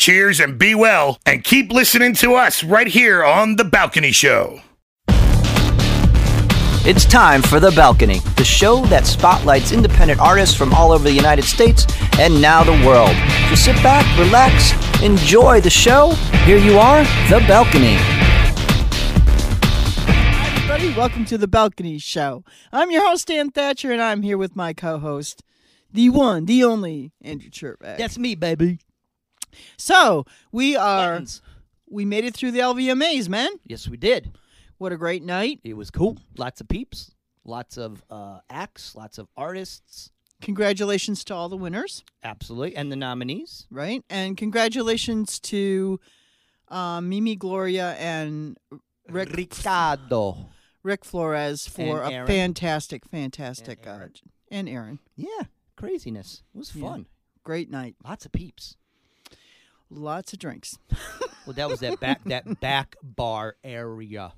Cheers and be well, and keep listening to us right here on The Balcony Show. It's time for The Balcony, the show that spotlights independent artists from all over the United States and now the world. So sit back, relax, enjoy the show. Here you are, The Balcony. Hi, everybody. Welcome to the Balcony Show. I'm your host, Dan Thatcher, and I'm here with my co host, the one, the only, Andrew Cherback. That's me, baby. So, we are, Buttons. we made it through the LVMAs, man. Yes, we did. What a great night. It was cool. Lots of peeps, lots of uh, acts, lots of artists. Congratulations to all the winners, Absolutely. And the nominees. right? And congratulations to um, Mimi Gloria and Rick, Ricardo. Rick Flores for And a Aaron. fantastic, fantastic, And Aaron. uh, and Aaron. Yeah, craziness. It was Yeah. fun. Great night. Lots of peeps. Lots of drinks. Well, that was that back that back bar area.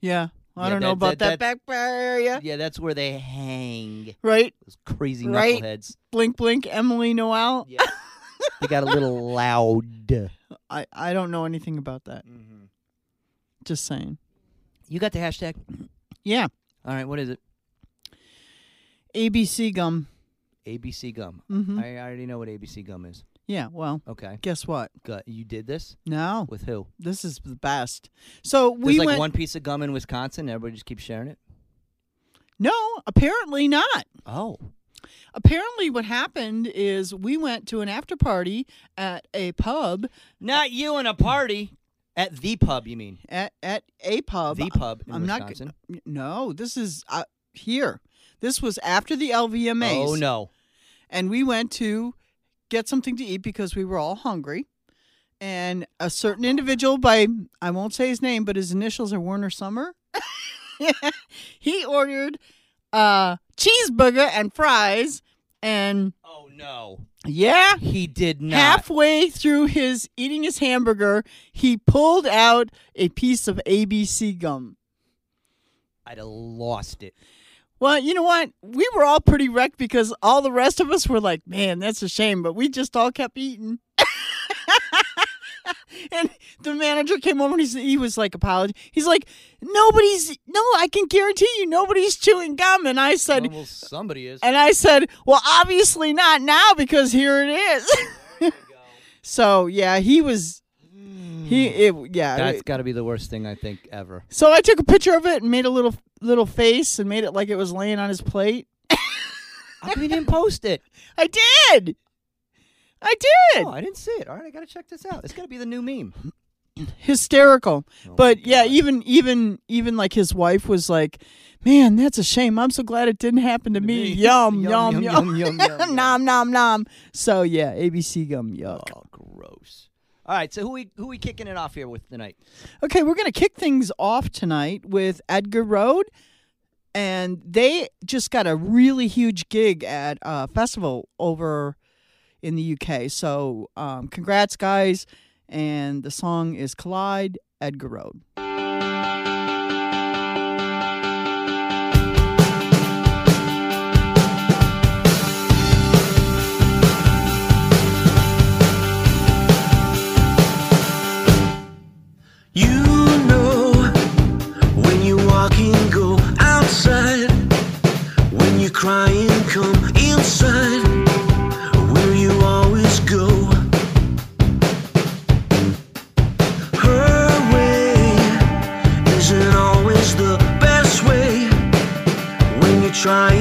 Yeah. I Yeah, don't know about that- that, back bar area. Yeah, that's where they hang. Right? Those crazy Right. knuckleheads. Blink, blink, Emily Noel. Yeah. they got a little loud. I, I don't know anything about that. Mm-hmm. Just saying. You got the hashtag? Yeah. All right, what is it? ABC gum. ABC gum. hmm I already know what ABC gum is. Yeah. Well, Okay. guess what? Good. You did this No, with who? this is the best. So There's we like went. one piece of gum in Wisconsin. Everybody just keeps sharing it. No, apparently not. Oh. Apparently, what happened is we went to an after party at a pub. Not you in a party. At the pub, you mean? At at a pub. the pub in I'm not. Wisconsin. No, this is uh, here. This was after the LVMAs. oh no. and we went to get something to eat because we were all hungry. And a certain individual by I won't say his name, but his initials are Warner Summer. he ordered a cheeseburger and fries, and Oh no. yeah, He did not. halfway through his eating his hamburger, he pulled out a piece of ABC gum. I'd have lost it. Well, you know what? We were all pretty wrecked because all the rest of us were like, man, that's a shame. But we just all kept eating. and the manager came over and he, he was like, apology. He's like, nobody's, no, I can guarantee you nobody's chewing gum. And I said, well, somebody is. and I said, well, obviously not now because here it is. so, yeah, he was, he, mm. it, yeah. That's it- got to be the worst thing I think ever. so I took a picture of it and made a little, little face and made it like it was laying on his plate. How come you didn't post it? I did. I did. Oh, I didn't see it. All right, I got to check this out. It's got to be the new meme. Hysterical. Oh, but yeah, even even even like his wife was like, "Man, that's a shame. I'm so glad it didn't happen to me." Yum Yum, yum yum, yum yum, yum, yum. nom nom nom. So yeah, ABC gum. Yuck. Oh. All right, so who we who we kicking it off here with tonight? Okay, we're gonna kick things off tonight with Edgar Road, and they just got a really huge gig at a festival over in the UK. So um, congrats, guys! And the song is "Collide." Edgar Road. You know when you walk in, go outside. When you're crying, come inside. You always go. Her way isn't always the best way. When you're trying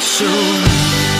so.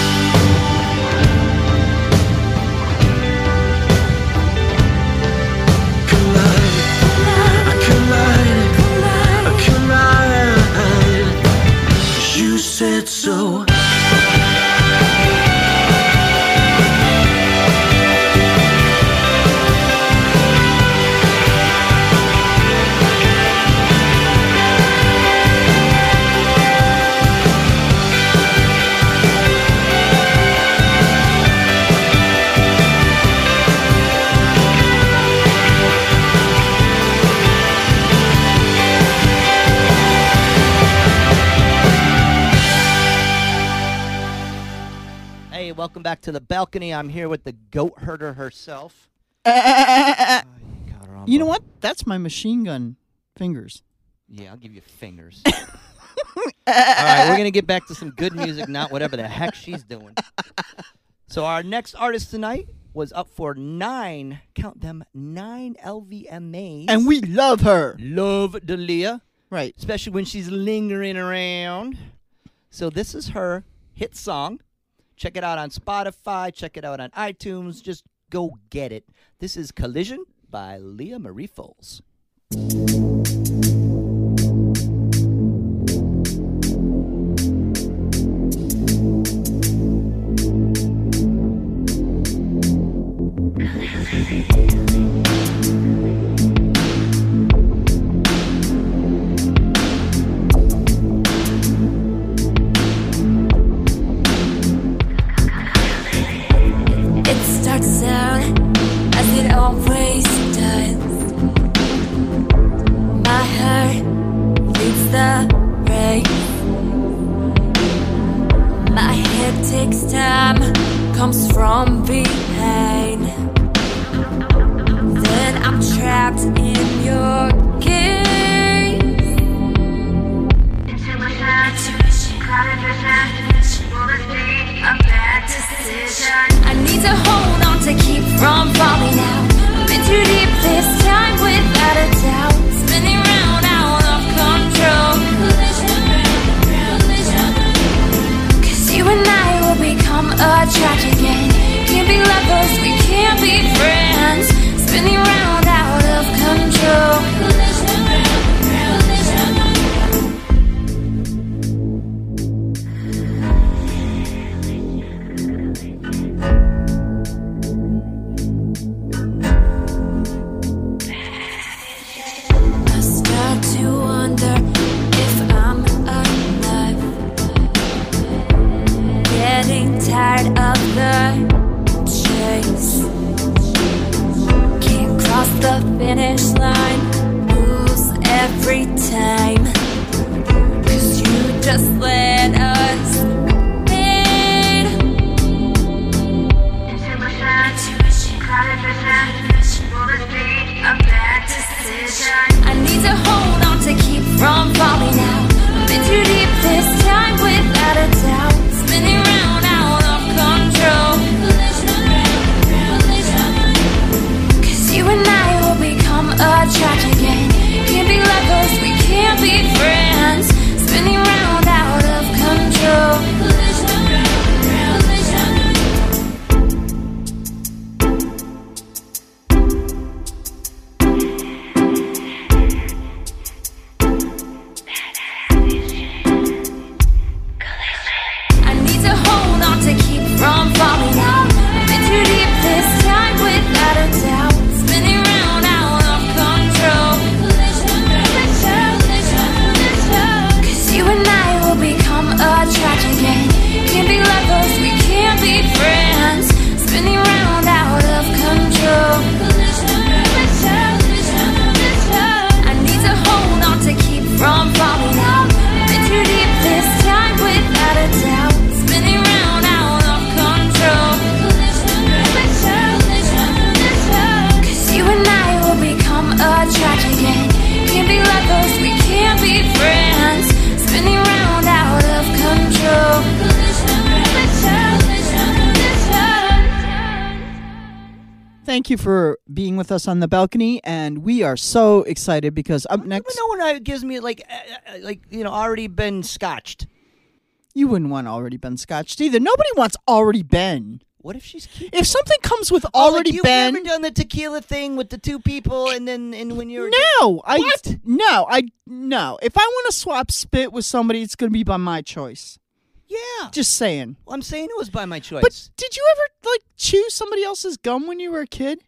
To the balcony. I'm here with the goat herder herself. Oh, you got her on You know what? That's my machine gun fingers. Yeah, I'll give you fingers. All right, we're gonna get back to some good music, not whatever the heck she's doing. So our next artist tonight was up for nine, count them, nine LVMAs. And we love her. love Dalia, Right. especially when she's lingering around. So this is her hit song. Check it out on Spotify. Check it out on iTunes. Just go get it. This is Collision by Leah Marie Foles. Out as it always does. My heart the. My head takes time, comes from behind. Then I'm trapped in your. Intuition, will this be a bad decision? I need to hold to keep from falling out. Been too deep this time without a doubt. Spinning round out of control. Cause you and I will become a tragic end. Can't be lovers, we can't be friends. Spinning round out of control. Finish line. Lose every time. Cause you just let us fade. I need to hold on to keep from falling us on the balcony, and we are so excited because up next, No one uh, gives me like, uh, uh, like you know, already been scotched. you wouldn't want already been scotched either. Nobody wants already been. What if she's cute? If something comes with Oh, like, already you've been, never done the tequila thing with the two people, and then and when you're no, I no, I no. If I want to swap spit with somebody, it's going to be by my choice. yeah. Just saying. Well, I'm saying it was by my choice. But did you ever like chew somebody else's gum when you were a kid?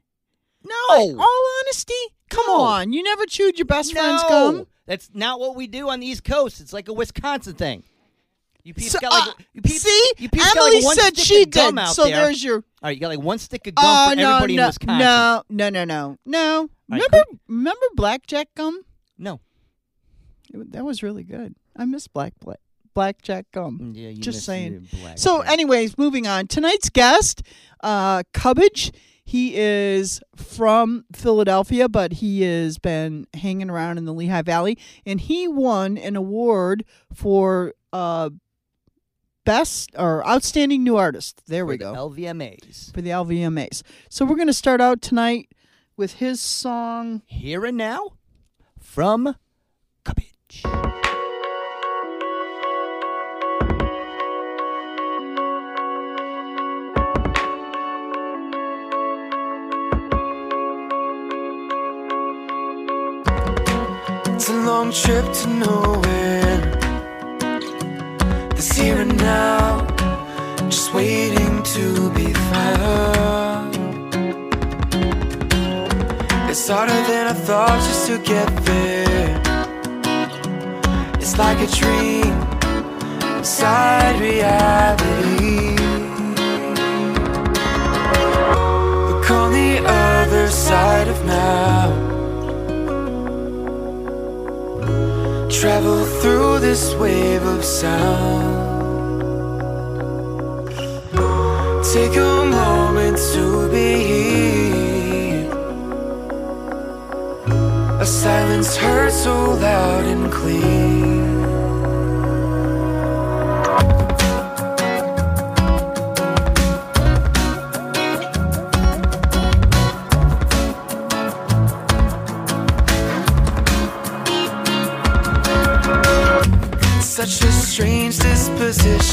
No, All honesty, come No. on. You never chewed your best no. friend's gum. That's not what we do on the East Coast. It's like a Wisconsin thing. You peeps So, got like uh, you peeps, see, you peeps got Emily like one said she did. So there. there's your. All right, you got like one stick of gum Oh for no, everybody no, in Wisconsin. no, no, no, no, no. right, Remember, remember blackjack gum? No. It- That was really good. I miss black black blackjack gum. Mm, Yeah, you Just saying. So, anyways, moving on. Tonight's guest, uh, Cubbage. He is from Philadelphia, but he has been hanging around in the Lehigh Valley, and he won an award for uh, best or outstanding new artist. There For we the go LVMAs. for the LVMAs. So we're going to start out tonight with his song. Here and now, from Cubbage. It's a long trip to nowhere. This here and now, just waiting to be found. It's harder than I thought just to get there. It's like a dream inside reality. Look on the other side of now. Travel through this wave of sound. Take a moment to be here. A silence heard so loud and clear. Strange disposition.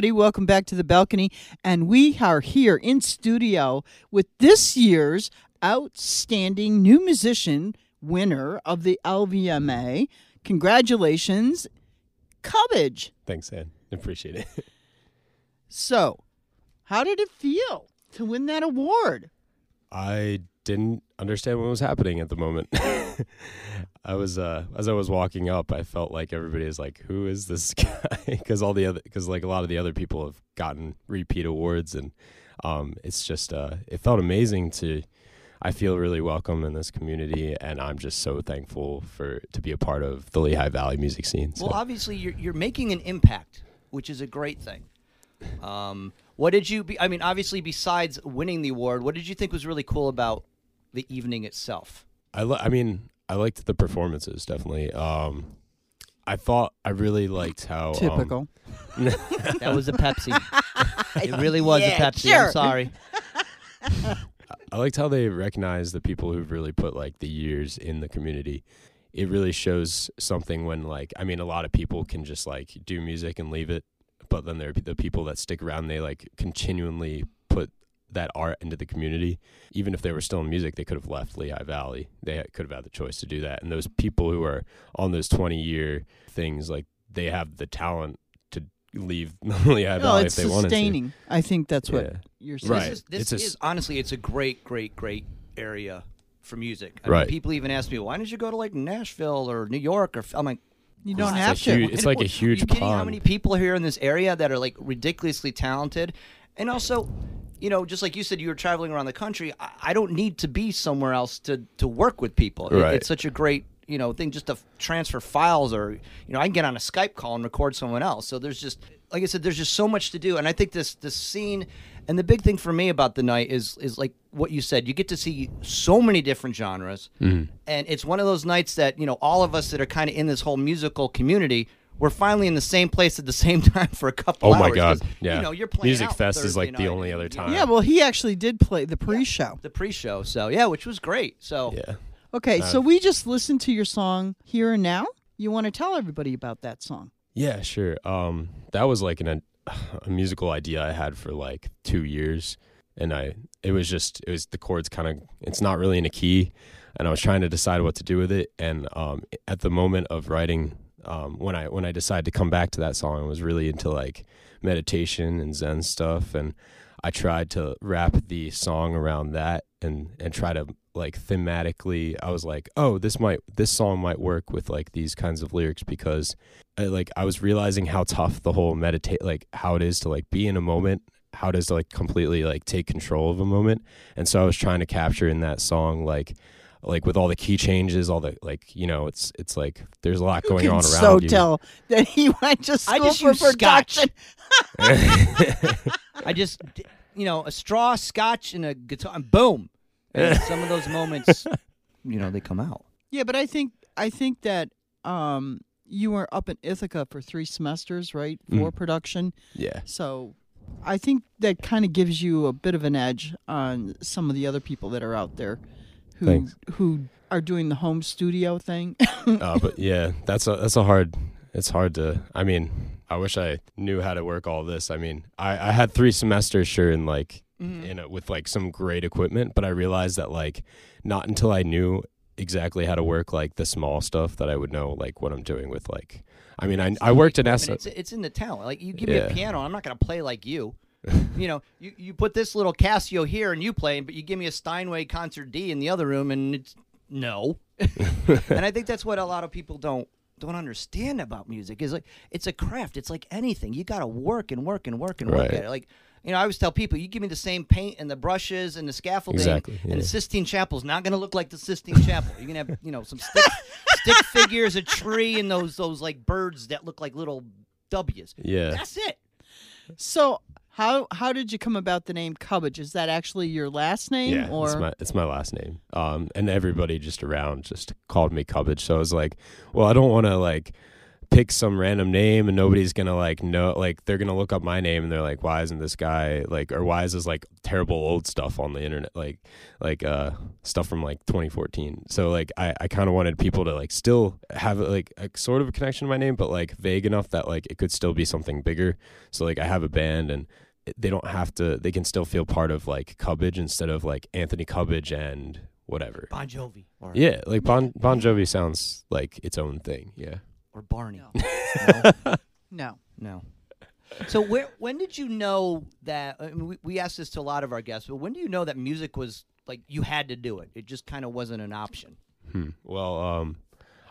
Everybody. Welcome back to the balcony. And we are here in studio with this year's outstanding new musician winner of the LVMA. Congratulations, Cubbage. Thanks, Ann. Appreciate it. So, how did it feel to win that award? I didn't understand what was happening at the moment. I was uh as I was walking up, I felt like everybody is like, "Who is this guy?" Because all the other because like a lot of the other people have gotten repeat awards, and um, it's just uh, it felt amazing to. I feel really welcome in this community, and I'm just so thankful for to be a part of the Lehigh Valley music scene. So. Well, obviously, you're you're making an impact, which is a great thing. Um, what did you? Be, I mean, obviously, besides winning the award, what did you think was really cool about the evening itself? I li- I mean, I liked the performances definitely. Um, I thought I really liked how um, Typical. That was a Pepsi. it really was Yeah, a Pepsi. sure. I'm sorry. I liked how they recognize the people who've really put like the years in the community. It really shows something when like I mean a lot of people can just like do music and leave it, but then there are the people that stick around. They like continually put that art into the community. Even if they were still in music, they could have left Lehigh Valley. They could have had the choice to do that. And those people who are on those twenty year things, like they have the talent to leave Lehigh No, Valley it's if they wanted to. It's sustaining. I think that's what Yeah. you're saying. Right. This is, this It's a is s- honestly, it's a great, great, great area for music. I Right. Mean, people even ask me, why didn't you go to like Nashville or New York? Or I'm like, You don't It's have to. huge- it's like a Are huge you kidding how many people are here in this area that are like ridiculously talented? And also, you know, just like you said, you were traveling around the country. I, I don't need to be somewhere else to to work with people. It- Right. it's such a great you know thing just to f- transfer files or you know I can get on a Skype call and record someone else. So there's just like I said, there's just so much to do. And I think this this scene and the big thing for me about the night is is like what you said. You get to see so many different genres, Mm-hmm. and it's one of those nights that you know all of us that are kind of in this whole musical community. We're finally in the same place at the same time for a couple Oh hours. my 'cause, god! Yeah, you know you're playing Music out Fest is Thursday like the only other time. yeah, well, he actually did play the pre-show. the pre-show. So yeah, which was great. So yeah. Okay, so we just listened to your song "Here and Now." You want to tell everybody about that song? Yeah, sure. Um, that was like an, a musical idea I had for like two years, and I it was just it was the chords kind of it's not really in a key, and I was trying to decide what to do with it. And um, at the moment of writing, um, when I when I decided to come back to that song, I was really into like meditation and Zen stuff, and I tried to wrap the song around that and and try to like thematically I was like, "Oh, this might this song might work with like these kinds of lyrics because I, like I was realizing how tough the whole meditate like how it is to like be in a moment, how to like completely like take control of a moment. And so I was trying to capture in that song like like with all the key changes, all the like, you know, it's it's like there's a lot going you can on around so you. tell that he went to I school just for scotch. production. I just you know a straw, scotch, and a guitar, and boom. And some of those moments, you know, they come out. Yeah, but I think I think that um, you were up in Ithaca for three semesters, right, for Mm. production. Yeah. So I think that kind of gives you a bit of an edge on some of the other people that are out there who Thanks. who are doing the home studio thing. uh, but yeah, that's a that's a hard. It's hard to. I mean, I wish I knew how to work all this. I mean, I I had three semesters sure in like in a, with like some great equipment, but I realized that like not until I knew exactly how to work like the small stuff that I would know like what I'm doing with like. I mean, I I worked in mean, it's, it's in the talent. Like you give me a piano, I'm not going to play like you. You know, you, you put this little Casio here and you play, but you give me a Steinway concert D in the other room, and it's no. and I think that's what a lot of people don't don't understand about music is like it's a craft. It's like anything. You got to work and work and work and work at it. Like you know, I always tell people, you give me the same paint and the brushes and the scaffolding, Exactly, and the yeah. Sistine Chapel's not going to look like the Sistine Chapel. You're gonna have you know some stick stick figures, a tree, and those those like birds that look like little W's. Yeah. That's it. so how how did you come about the name Cubbage? Is that actually your last name, Yeah, or it's my it's my last name. Um, and everybody just around just called me Cubbage. So I was like, well, I don't want to like pick some random name and nobody's gonna like know like they're gonna look up my name and they're like, why isn't this guy like or why is this like terrible old stuff on the internet like like uh stuff from like 2014. So like I I kind of wanted people to like still have like a sort of a connection to my name, but like vague enough that like it could still be something bigger. So like I have a band and they don't have to they can still feel part of like Cubbage instead of like Anthony Cubbage and whatever. Bon Jovi or, Yeah, like Bon Bon Jovi sounds like its own thing. Yeah. or Barney. No. no. no? No. So where when did you know that I mean, we, we asked this to a lot of our guests, but when do you know that music was Like you had to do it. It just kind of wasn't an option. Hmm. Well, um,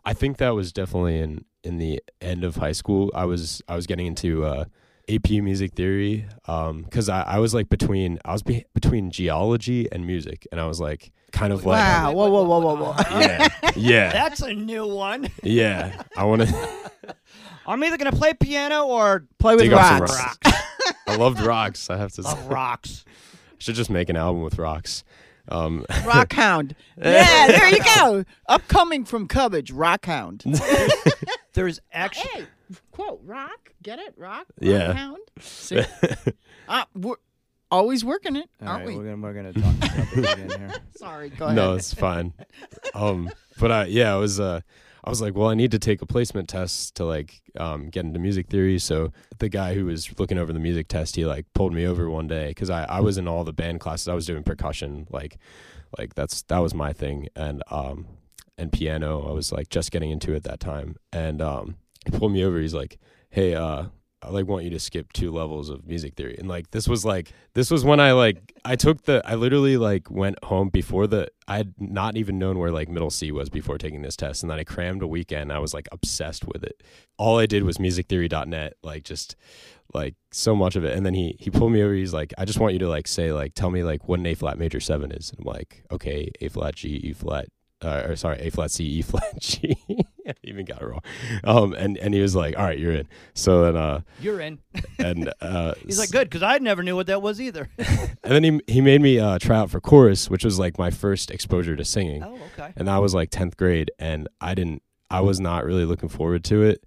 I think that was definitely in in the end of high school. I was I was getting into uh, AP music theory because I, I was like between I was be- between geology and music, and I was like kind of like Wow! Whoa! Whoa! Whoa! Whoa! Whoa! yeah yeah That's a new one. yeah. I want to I'm either gonna play piano or Play with dig up some rocks. rocks. I loved rocks. I have to. uh, Say. rocks. Should just make an album with rocks. Um, Rock Hound. Yeah, there you go. Upcoming from Cubbage, Rock Hound. There's actually hey, quote, rock. Get it? Rock? Yeah. Rock Hound. See? uh, we're always working it, All aren't right, we? we're gonna we're gonna talk about this again here. Sorry, go ahead. no, it's fine. Um, but I yeah, I was uh, I was like, well, I need to take a placement test to like um, get into music theory. So the guy who was looking over the music test, he like pulled me over one day because I I was in all the band classes. I was doing percussion, like like that's that was my thing, and um and piano. I was like just getting into it that time, and um he pulled me over. He's like, hey, uh. I like want you to skip two levels of music theory. And like this was like this was when I like I took the I literally like went home before the I had not even known where like middle C was before taking this test and then I crammed a weekend. I was like obsessed with it. All I did was musictheory.net, like just like so much of it. And then he he pulled me over, he's like, I just want you to like say like tell me like what an A flat major seven is. And I'm like, okay, A flat G, E flat uh, or sorry, A flat C, E flat G. I even got it wrong. Um, and and he was like, "All right, you're in." So then, uh, You're in. and uh, He's like, good, because I never knew what that was either. and then he he made me uh, try out for chorus, which was like my first exposure to singing, oh, okay. and that was like tenth grade, and I didn't, I was not really looking forward to it,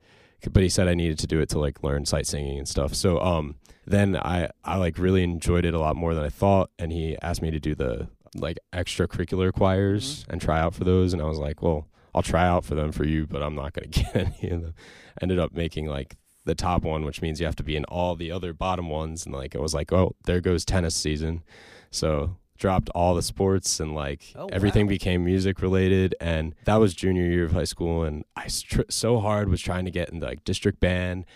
but he said I needed to do it to like learn sight singing and stuff. So um, then I I like really enjoyed it a lot more than I thought, and he asked me to do the like extracurricular choirs mm-hmm. and try out for those, and I was like, well, I'll try out for them for you, but I'm not gonna get any of them. Ended up making like the top one, which means you have to be in all the other bottom ones. And like, it was like, oh, there goes tennis season. So dropped all the sports and like Oh, everything wow. became music related. And that was junior year of high school. And I str- so hard was trying to get into like district band.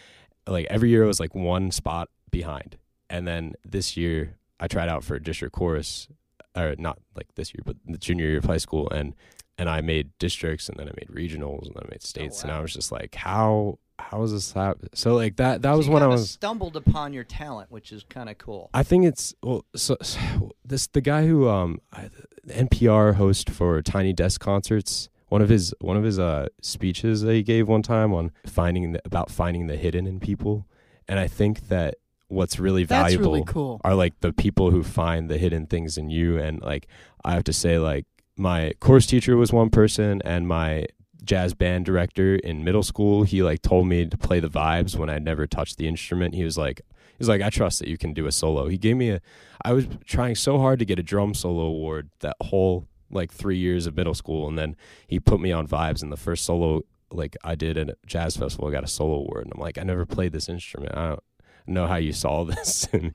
Like every year I was like one spot behind. And then this year I tried out for district chorus, or not like this year, but the junior year of high school. And and I made districts, and then I made regionals, and then I made states, and I was just like, how how is this happen? So like that that was So you when I was. stumbled upon your talent, which is kind of cool. I think it's well. So, so this the guy who um I- the NPR host for Tiny Desk concerts. One of his one of his uh speeches that he gave one time on finding the, about finding the hidden in people, and I think that what's really That's valuable really cool. are like the people who find the hidden things in you. And like i have to say like my course teacher was one person and my jazz band director in middle school he like told me to play the vibes when i'd never touched the instrument. He was like he was like i trust that you can do a solo. He gave me a i was trying so hard to get a drum solo award that whole like three years of middle school and then he put me on vibes and the first solo like i did at a jazz festival i got a solo award and i'm like i never played this instrument. I don't know how you saw this and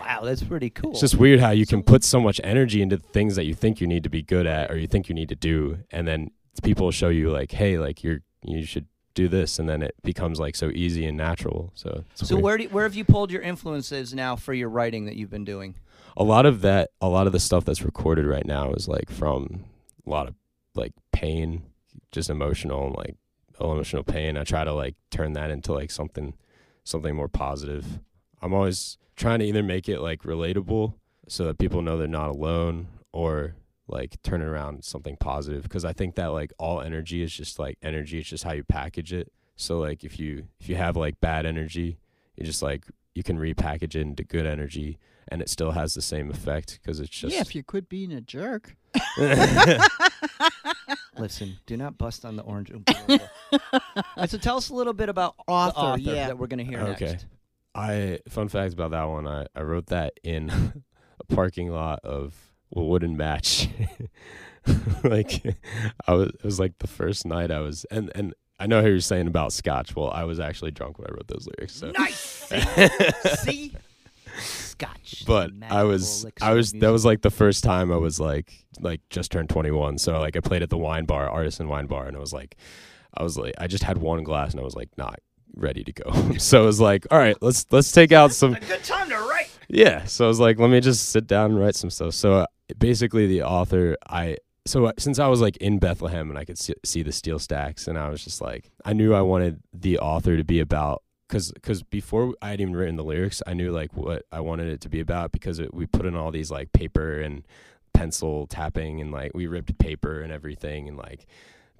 Wow, that's pretty cool. it's just weird how you can put so much energy into things that you think you need to be good at or you think you need to do, and then people show you like, hey, like you're you should do this, and then it becomes like so easy and natural. So so weird. where do, where have you pulled your influences now for your writing that you've been doing? a lot of that, a lot of the stuff that's recorded right now is like from a lot of like pain, just emotional like emotional pain. I try to like turn that into like something something more positive. I'm always trying to either make it like relatable so that people know they're not alone or like turn it around something positive because I think that like all energy is just like energy it's just how you package it. So like if you if you have like bad energy, you just like you can repackage it into good energy and it still has the same effect because it's just yeah, if you quit being a jerk. Listen, do not bust on the orange. Oompa Loompa. All right, uh, so tell us a little bit about Author, the author yeah. that we're going to hear Okay. next. I fun fact about that one. I, I wrote that in a parking lot of a wooden match. like I was it was like the first night I was and and I know how you're saying about scotch. Well, I was actually drunk when I wrote those lyrics. So Nice. See? Scotch. but I was elixir I of was that was like the first time I was like like just turned 21. So like I played at the wine bar, artisan wine bar and it was like I was like I just had one glass and I was like not ready to go. so it was like, all right, let's let's take out some a good time to write. Yeah, so I was like, let me just sit down and write some stuff. So uh, basically the author I so uh, since I was like in Bethlehem and I could see, see the steel stacks and I was just like I knew I wanted the author to be about because because before I had even written the lyrics I knew like what I wanted it to be about because it, we put in all these like paper and pencil tapping and like we ripped paper and everything and like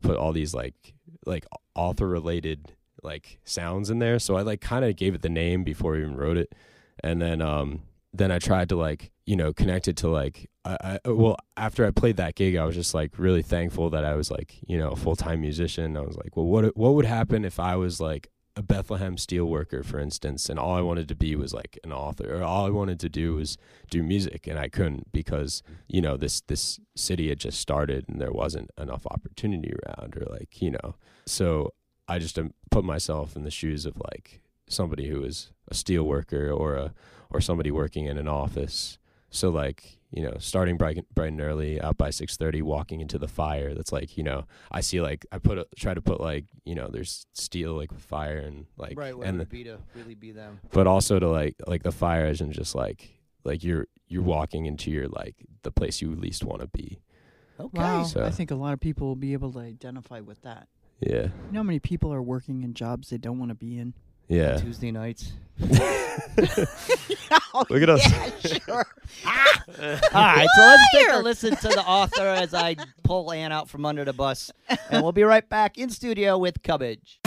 put all these like like author related like sounds in there. So I like kind of gave it the name before I even wrote it. And then um then I tried to like you know connect it to like I, I well after I played that gig I was just like really thankful that I was like you know a full time musician. I was like well what what would happen if I was like a Bethlehem steel worker for instance and all I wanted to be was like an author or all I wanted to do was do music and I couldn't because you know this this city had just started and there wasn't enough opportunity around or like you know so I just um, put myself in the shoes of like somebody who is a steel worker or a or somebody working in an office. So like, you know, starting bright, bright and early out by 6:30 walking into the fire. That's like, you know, I see like I put a, try to put like, you know, there's steel like fire and like right, where and it the, be to really be them. but also to like like the fire isn't just like like you're you're walking into your like the place you least want to be. Okay. Wow, so- I think a lot of people will be able to identify with that. Yeah. You know how many people are working in jobs they don't want to be in? Yeah. Tuesday nights. Oh, Look at us. sure. All right, so let's take a listen to the author as I pull Ann out from under the bus, and we'll be right back in studio with Cubbage.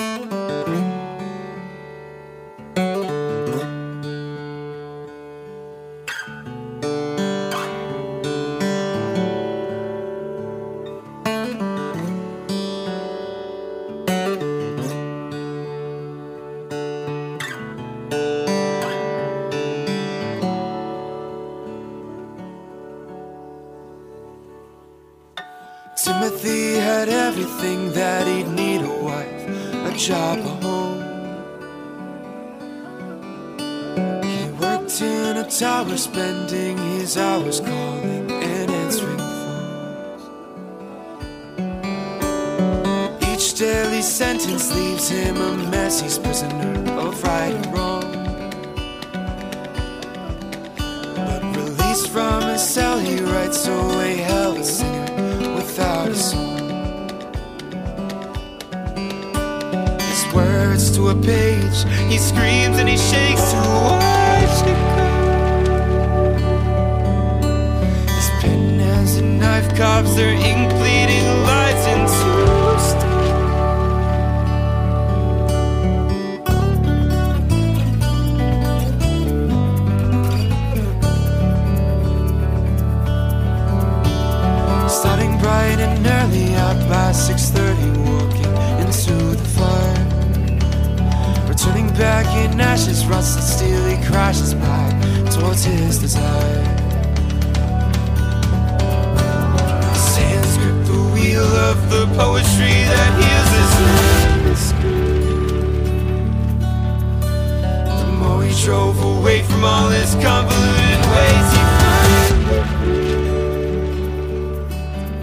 He drove away from all his convoluted ways, he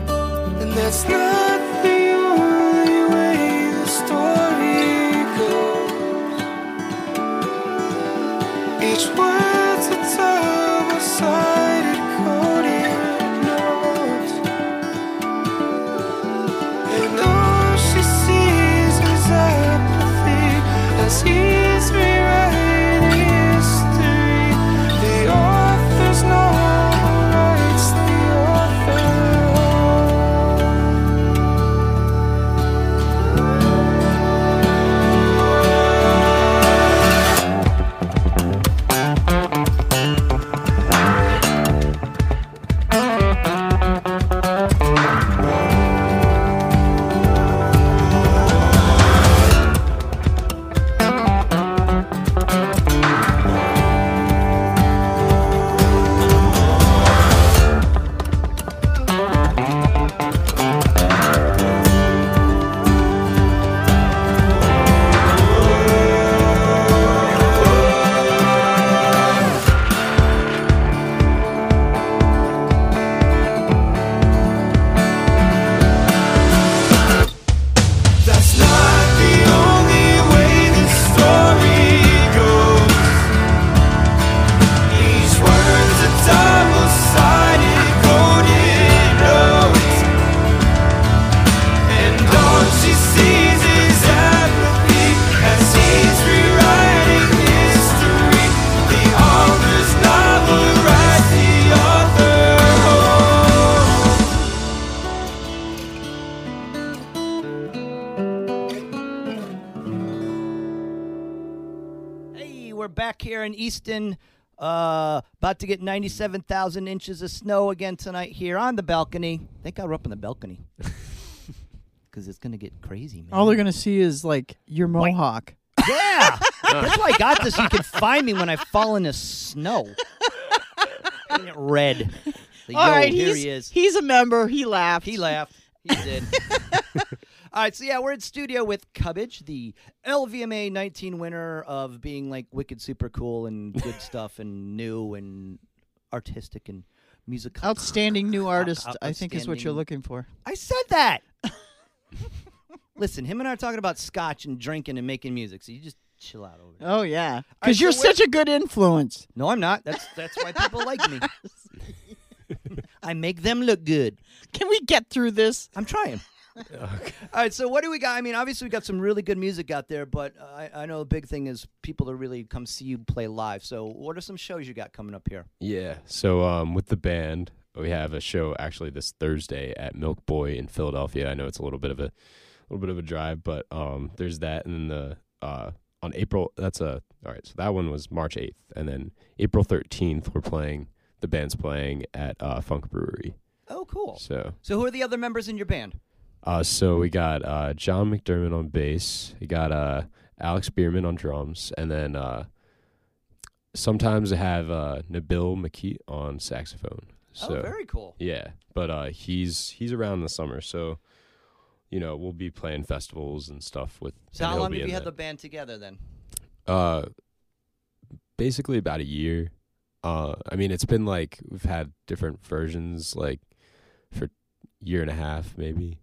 found and that's not the only way the story goes. Each word's back here in Easton. Uh, about to get 97,000 inches of snow again tonight here on the balcony. Thank God we're up on the balcony. Because it's going to get crazy, man. All they're gonna see is like your mohawk. Yeah. That's why I got this. You can find me when I fall in the snow. Paint it red. The, All yo, right, here he's he is. he's a member. He laughed. He laughed. He did. All right, so yeah, we're in studio with Cubbage, the LVMA 19 winner of being like wicked super cool and good stuff and new and artistic and musical. Outstanding new artist, I think, is what you're looking for. I said that. Listen, him and I are talking about scotch and drinking and making music, so you just chill out over there. Oh yeah, right, because so you're we're- such a good influence. No, I'm not. That's that's why people like me. I make them look good. Can we get through this? I'm trying. All right, so what do we got? I mean, obviously we got some really good music out there, but I, I know the big thing is people to really come see you play live. So, what are some shows you got coming up here? Yeah. So um, with the band, we have a show actually this Thursday at Milk Boy in Philadelphia. I know it's a little bit of a little bit of a drive, but um, there's that, and then the uh, on April that's a all right. So that one was March eighth, and then April thirteenth we're playing. The band's playing at uh, Funk Brewery. Oh, cool. So So, who are the other members in your band? Uh, so we got uh, John McDermott on bass. We got uh, Alex Bierman on drums, and then uh, sometimes I have uh, Nabil Makit on saxophone. So oh, very cool. yeah, but uh, he's he's around in the summer, so you know we'll be playing festivals and stuff with. So, how long have you had the band together then? Uh, basically about a year. Uh, I mean, it's been like we've had different versions, like for year and a half maybe.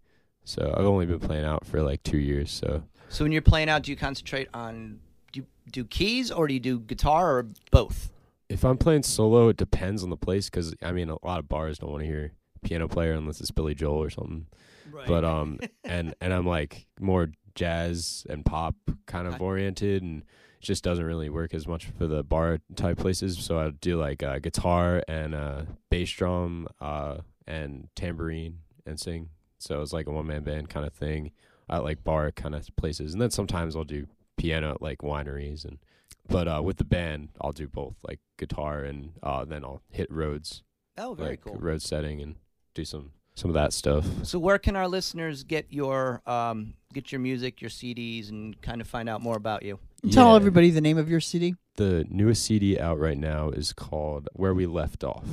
So I've only been playing out for like two years. So So, when you're playing out, do you concentrate on do you do keys or do you do guitar or both? if I'm playing solo, it depends on the place because I mean, a lot of bars don't want to hear piano player unless it's Billy Joel or something. Right. But um, and and I'm like more jazz and pop kind of oriented, and it just doesn't really work as much for the bar type places. So I do like uh, guitar and uh, bass drum, uh, and tambourine and sing. So it's like a one man band kind of thing at like bar kind of places, and then sometimes I'll do piano at like wineries and. But uh, with the band, I'll do both, like guitar and uh, then I'll hit roads, oh, very like cool. road setting, and do some some of that stuff. So where can our listeners get your um, get your music, your CDs, and kind of find out more about you? Tell everybody the name of your CD. The newest CD out right now is called Where We Left Off.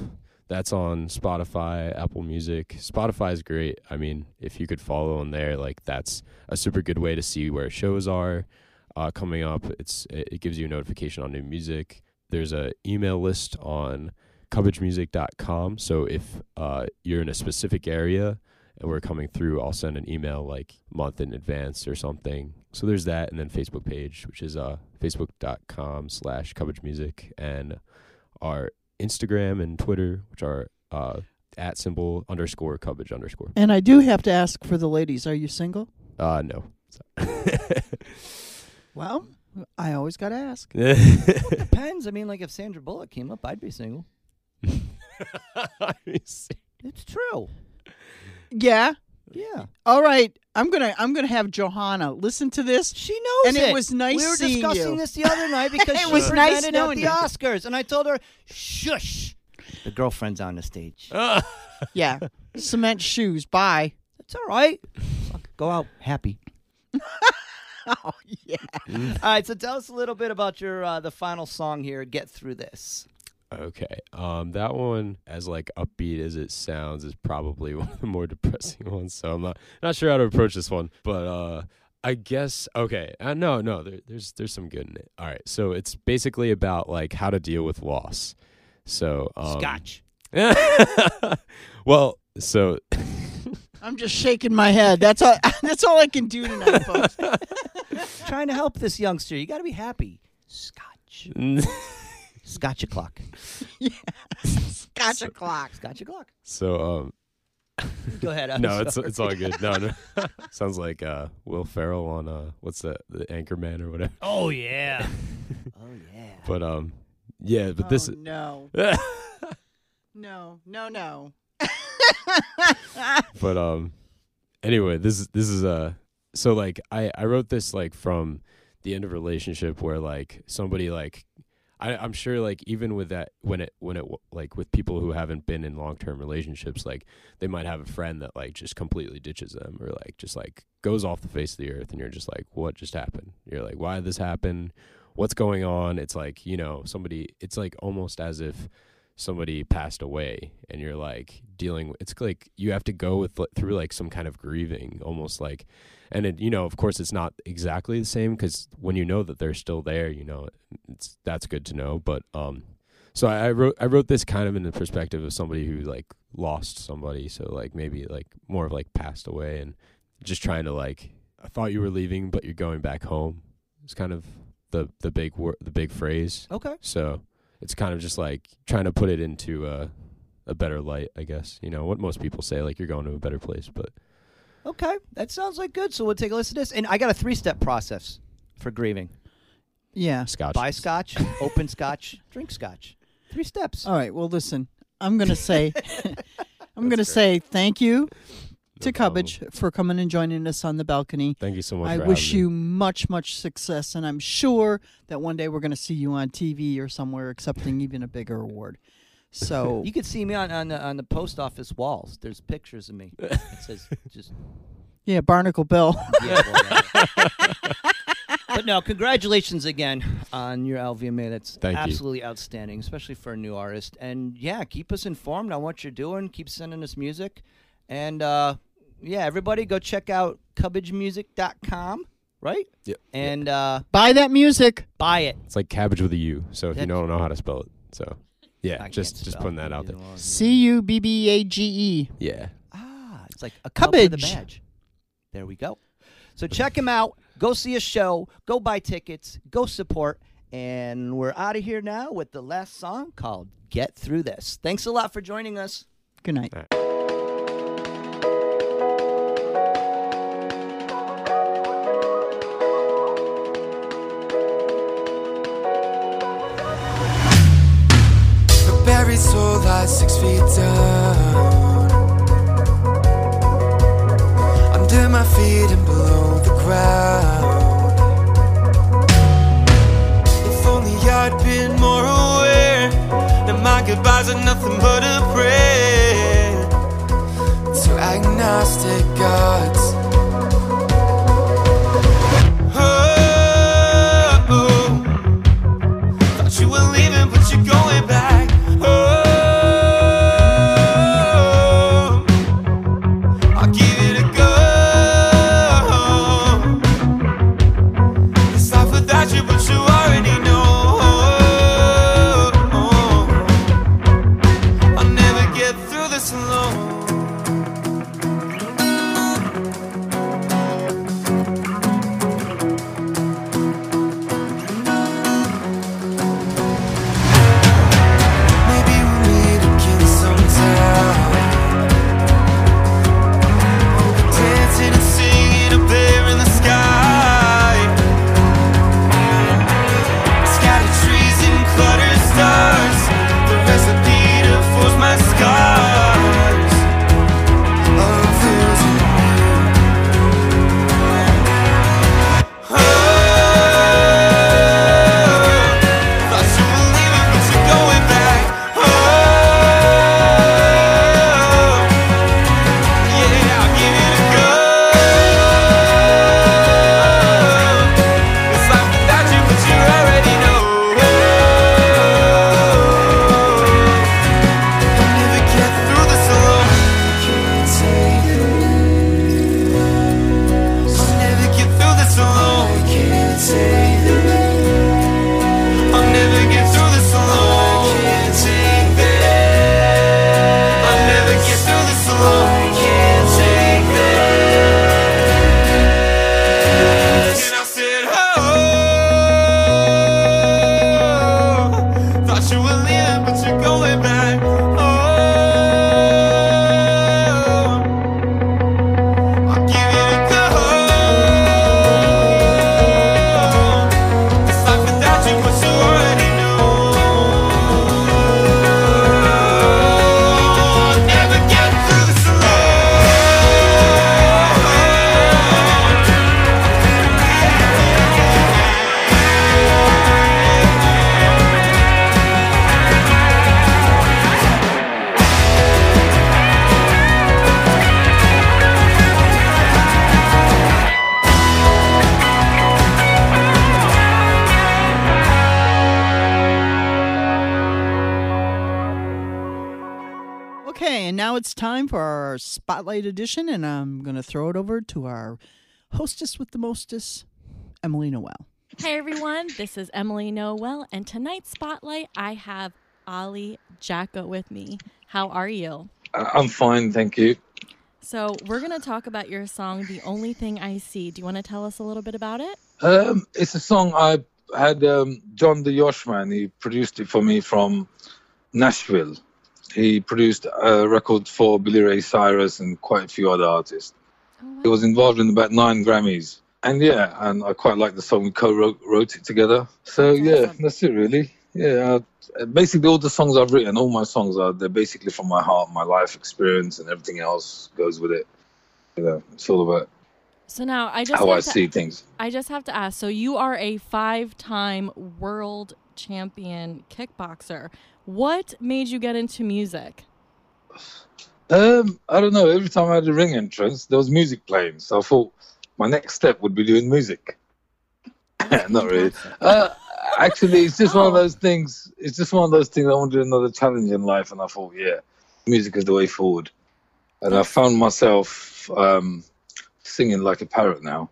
That's on Spotify, Apple Music. Spotify is great. I mean, if you could follow on there, like that's a super good way to see where shows are uh, coming up. It's it, gives you a notification on new music. There's a email list on cubbagemusic.com. So if uh, you're in a specific area and we're coming through, I'll send an email like a month in advance or something. So there's that, and then Facebook page, which is uh, facebook.com slash cubbage music, and our Instagram and Twitter, which are uh, at symbol underscore cubbage underscore. And I do have to ask for the ladies. Are you single? Uh, no. Well, I always got to ask. Depends. I mean, like if Sandra Bullock came up, I'd be single. It's true. Yeah. Yeah, All right. I'm gonna I'm gonna have Johanna listen to this. she knows And it was nice We were seeing discussing you. this the other night because It she was nice presented at knowing the you. Oscars, and I told her, "Shush." The girlfriend's on the stage. Yeah. Cement shoes. Bye. It's all right. Go out happy. Oh yeah. All right, so tell us a little bit about your uh, the final song here. Get through this. Okay. Um, that one, as like upbeat as it sounds, is probably one of the more depressing ones. So I'm not not sure how to approach this one, but uh, I guess okay. Uh, no, no, there, there's there's some good in it. All right. So it's basically about like how to deal with loss. So um, Scotch. well, so I'm just shaking my head. That's all. That's all I can do tonight, folks. Trying to help this youngster. You got to be happy. Scotch. Scotch o'clock. yeah. Scotch o'clock. Scotch o'clock. so um, Go ahead. I'm no, it's sorry. it's all good. No, no, sounds like uh, Will Ferrell on uh, what's that, the Anchorman or whatever. Oh yeah. oh yeah. But um, yeah, but this oh, no. No. No. No. but um anyway this is this is uh so like i i wrote this like from the end of a relationship where like somebody like I, I'm sure like even with that when it when it like with people who haven't been in long term relationships, like they might have a friend that like just completely ditches them or like just like goes off the face of the earth, and you're just like, what just happened? You're like, why did this happen? What's going on? It's like you know somebody. It's like almost as if somebody passed away and you're like dealing it's like you have to go with through like some kind of grieving almost like and it you know of course it's not exactly the same because when you know that they're still there you know it's that's good to know but um so I, I wrote i wrote this kind of in the perspective of somebody who like lost somebody so like maybe like more of like passed away and just trying to like i thought you were leaving but you're going back home it's kind of the the big word the big phrase Okay. so it's kind of just like trying to put it into a, a better light, I guess. You know what most people say, like you're going to a better place, but Okay. That sounds like good. So we'll take a listen to this. And I got a three step process for grieving Yeah. scotch. buy scotch, open scotch, drink scotch. Three steps. All right. Well, listen. I'm gonna say, I'm gonna say thank you to problem. Cubbage for coming and joining us on the balcony. Thank you so much. I for wish having me. you much, much success, and I'm sure that one day we're going to see you on TV or somewhere accepting even a bigger award. So, You can see me on, on, the, on the post office walls. There's pictures of me. It says just yeah, Barnacle Bill. Yeah, well, yeah. but no, congratulations again on your LVMA. That's Thank you. absolutely outstanding, especially for a new artist. And yeah, keep us informed on what you're doing. Keep sending us music. And uh, yeah, everybody go check out cubbagemusic.com, right? Yep. And uh, Buy that music. buy it. It's like cabbage with a U. So if you don't know how to spell it, so yeah, I can't just just spell. putting that out You there. know, C U B B A G E. Yeah. Ah, it's like a cup with a Cubbage. badge. There we go. So check him out. Go see a show. Go buy tickets. Go support. And we're out of here now with the last song called Get Through This. Thanks a lot for joining us. Good night. A lies time for our spotlight edition, and I'm going to throw it over to our hostess with the mostess, Emily Noel. Hey everyone, this is Emily Noel, and tonight's spotlight I have Ali Jacko with me. How are you? I- I'm fine, thank you. So, we're going to talk about your song, The Only Thing I See. Do you want to tell us a little bit about it? Um, it's a song I had um, John the Yoshman. He produced it for me from Nashville. He produced a record for Billy Ray Cyrus and quite a few other artists. He was involved in about nine Grammys. And yeah, and I quite like the song. We co-wrote wrote it together. So yeah, awesome. that's it really. Yeah, uh, basically all the songs I've written, all my songs are they're basically from my heart, my life experience, and everything else goes with it. You know, it's all about So now I just how I to, see things. I just have to ask. So you are a five-time world champion kickboxer. What made you get into music? Um, I don't know. Every time I had a ring entrance, there was music playing. So I thought my next step would be doing music. Not really. Uh, actually, it's just one of Oh. those things. It's just one of those things. I wanted another challenge in life, and I thought, yeah, music is the way forward. And I found myself um, singing like a parrot now,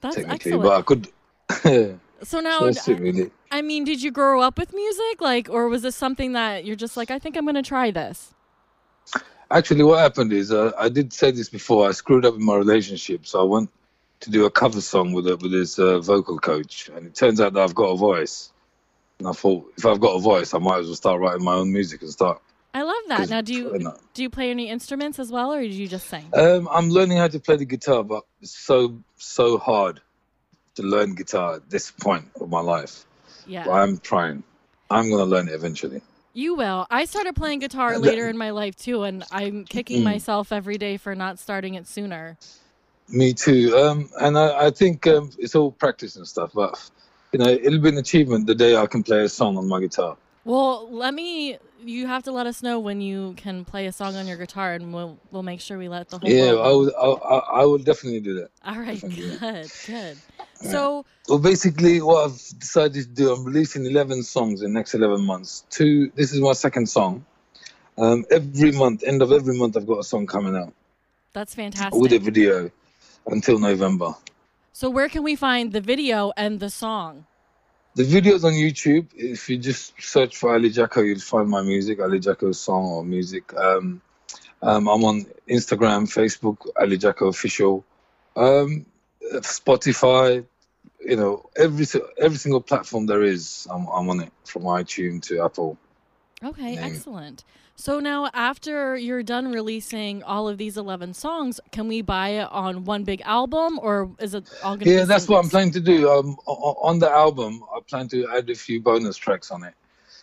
That's technically, excellent. but I could. so now, really. I mean, did you grow up with music, like, or was this something that you're just like, I think I'm going to try this? Actually, what happened is uh, I did say this before. I screwed up in my relationship, so I went to do a cover song with a, with his uh, vocal coach, and it turns out that I've got a voice. And I thought, if I've got a voice, I might as well start writing my own music and start. I love that. Now, do you do you play any instruments as well, or do you just sing? Um, I'm learning how to play the guitar, but it's so so hard to learn guitar at this point of my life. Yeah, I'm trying. I'm gonna learn it eventually. you will. I started playing guitar later in my life too, and I'm kicking Mm. myself every day for not starting it sooner. Me too. Um, and I, I think um, it's all practice and stuff, but you know, it'll be an achievement the day I can play a song on my guitar. Well, let me. You have to let us know when you can play a song on your guitar, and we'll we'll make sure we let the whole Yeah, I will. I, I, I will definitely do that. All right, definitely. good, good. So, Well, basically, what I've decided to do, I'm releasing 11 songs in the next 11 months. Two. This is my second song. Um, every month, end of every month, I've got a song coming out that's fantastic. with a video until November. So, where can we find the video and the song? The video's on YouTube. If you just search for Ali Jacko, you'll find my music, Ali Jacko's song or music. Um, um, I'm on Instagram, Facebook, Ali Jacko official, um, Spotify. You know, every every single platform there is, I'm, I'm on it, from iTunes to Apple. Okay, Name. excellent. So now, after you're done releasing all of these 11 songs, can we buy it on one big album, or is it all going to Yeah, that's what I'm planning to do. Um, on the album, I plan to add a few bonus tracks on it.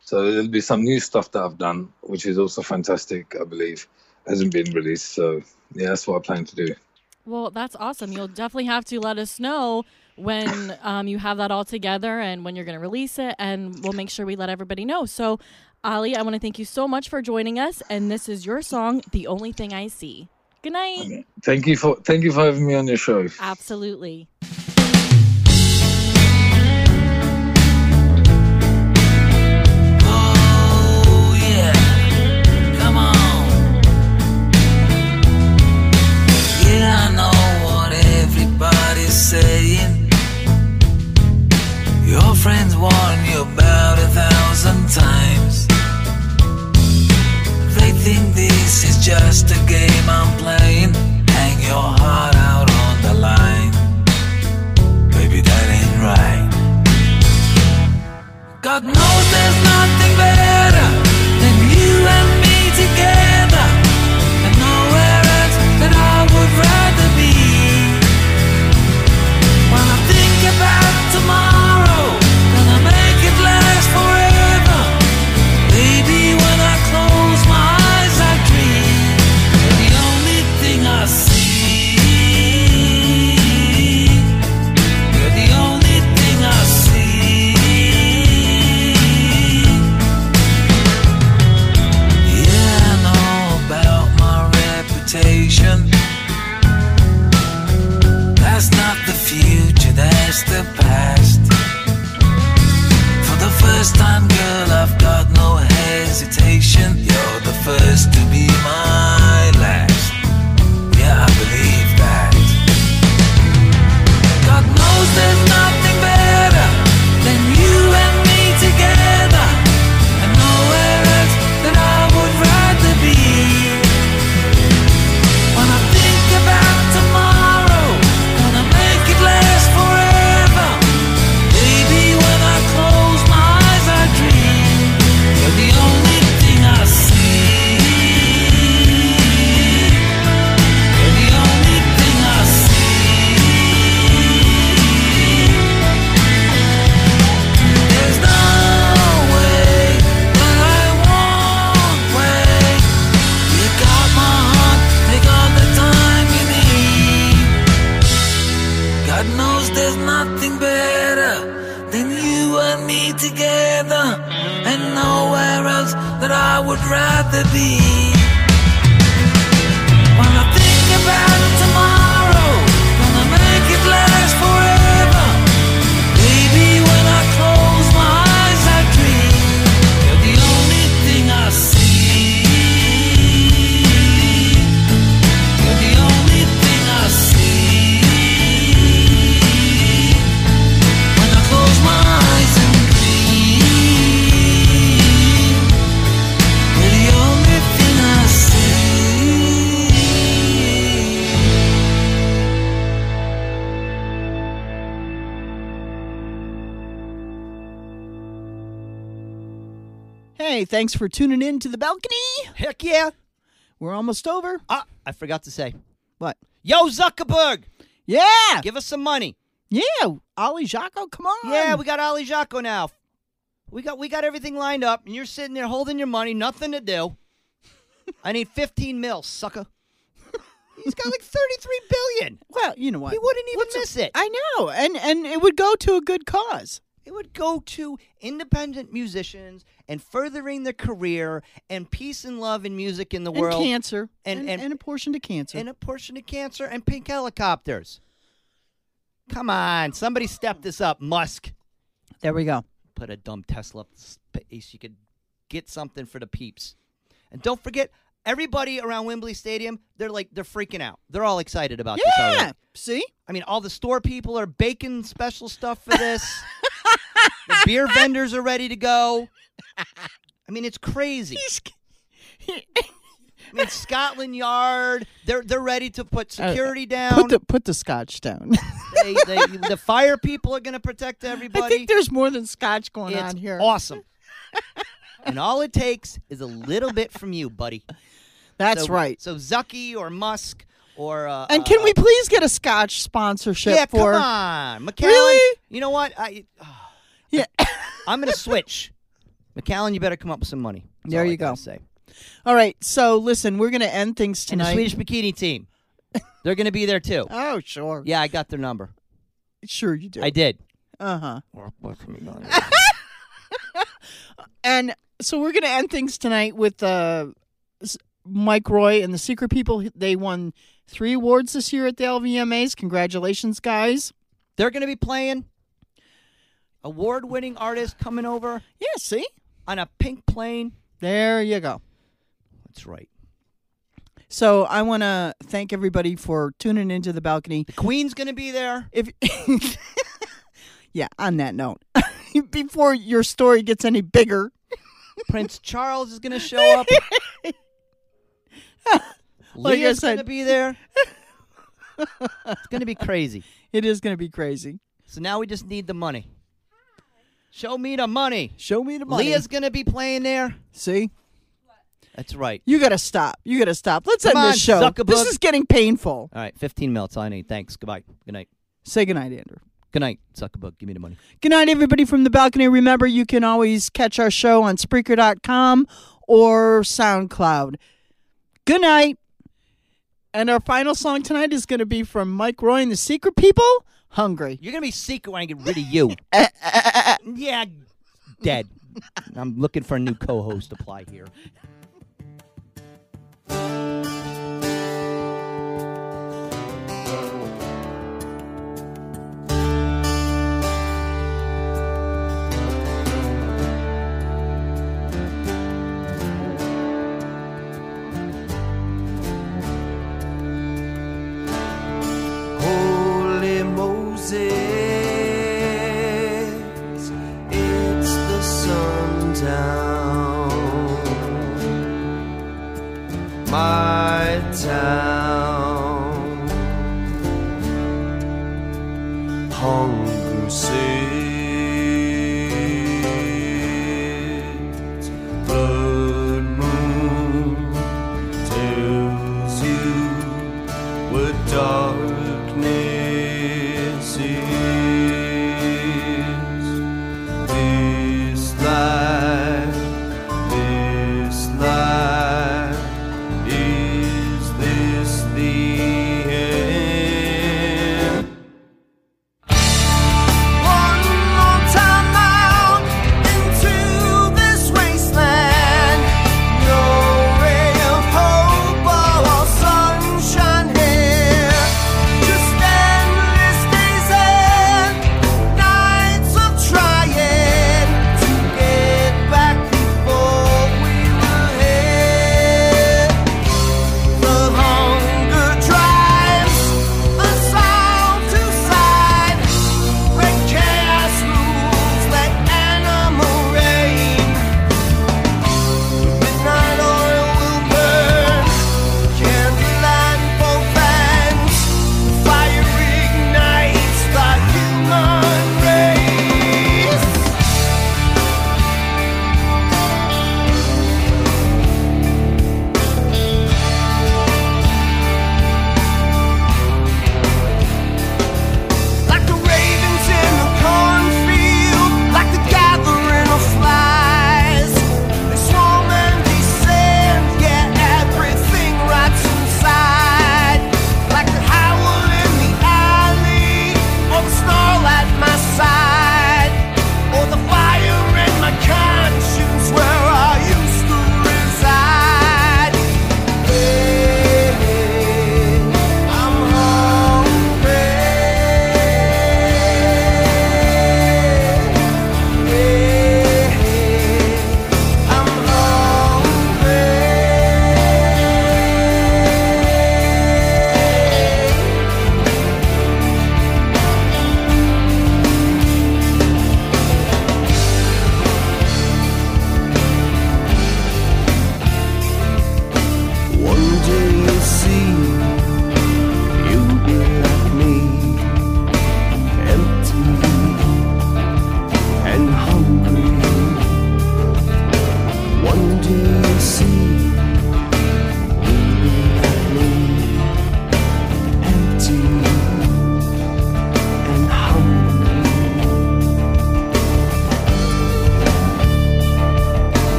So there'll be some new stuff that I've done, which is also fantastic, I believe. Hasn't been released. So yeah, that's what I plan to do. Well, that's awesome. You'll definitely have to let us know when um, you have that all together and when you're going to release it, and we'll make sure we let everybody know. So, Ali, I want to thank you so much for joining us, and this is your song, "The Only Thing I See." Good night. Thank you for thank you for having me on your show. Absolutely. Thanks for tuning in to the balcony. Heck yeah. We're almost over. Ah, I forgot to say. What? Yo, Zuckerberg, Yeah. give us some money. Yeah. Ali Jacko, come on. Yeah, we got Ali Jacko now. We got we got everything lined up, and you're sitting there holding your money, nothing to do. I need 15 mil, sucker. He's got like 33 billion. Well, you know what? He wouldn't even What's a- miss it. I know. And and it would go to a good cause. It would go to independent musicians and furthering their career and peace and love and music in the And world cancer. and- And, and- and, a portion to cancer. and a portion of cancer and pink helicopters. Come on, somebody step this up, Musk. there we go. Put a dumb Tesla up space. You could get something for the peeps. And don't forget, everybody around Wembley Stadium, they're like they're freaking out. They're all excited about this Yeah. See? I mean, all the store people are baking special stuff for this. the beer vendors are ready to go. I mean, it's crazy. I mean, Scotland Yard, they're they're ready to put security down. Uh, Put the put the scotch down. they, they, the fire people are going to protect everybody. I think there's more than scotch going it's on here. awesome. and all it takes is a little bit from you, buddy. That's So- right. So Zucky or Musk or uh, And uh, can we please get a scotch sponsorship Yeah, for come on, Macallan. Really? You know what? I Yeah. I'm going to switch. Macallan, you better come up with some money. That's There you go. Say. All right. So listen, we're gonna end things And the tonight. Swedish bikini team, they're going to be there too. oh, sure. Yeah, I got their number. Sure you do. I did. Uh-huh. And so we're going to end things tonight with uh, Mike Roy and the Secret People. They won three awards this year at the LVMAs. Congratulations, guys. They're going to be playing. Award-winning artist coming over Yeah, see? on a pink plane. There you go. That's right. So I want to thank everybody for tuning into the balcony. The Queen's going to be there. If Yeah, on that note, before your story gets any bigger, Prince Charles is going to show up. Like Leah's going to be there. it's going to be crazy. it is going to be crazy. So now we just need the money. Show me the money. Show me the money. Leah's going to be playing there. See? That's right. You got to stop. You got to stop. Let's Come end on, this show. Zuckerberg. This is getting painful. All right, 15 mil. That's all I need. Thanks. Goodbye. Good night. Say good night, Andrew. Good night, Zuckerberg. Give me the money. Good night, everybody from the balcony. Remember, you can always catch our show on Spreaker.com or SoundCloud. Good night. And our final song tonight is going to be from Mike Roy and the Secret People, Hungry. You're going to be secret when I get rid of you. Eh, eh, eh, yeah, dead. I'm looking for a new co host to apply here. town.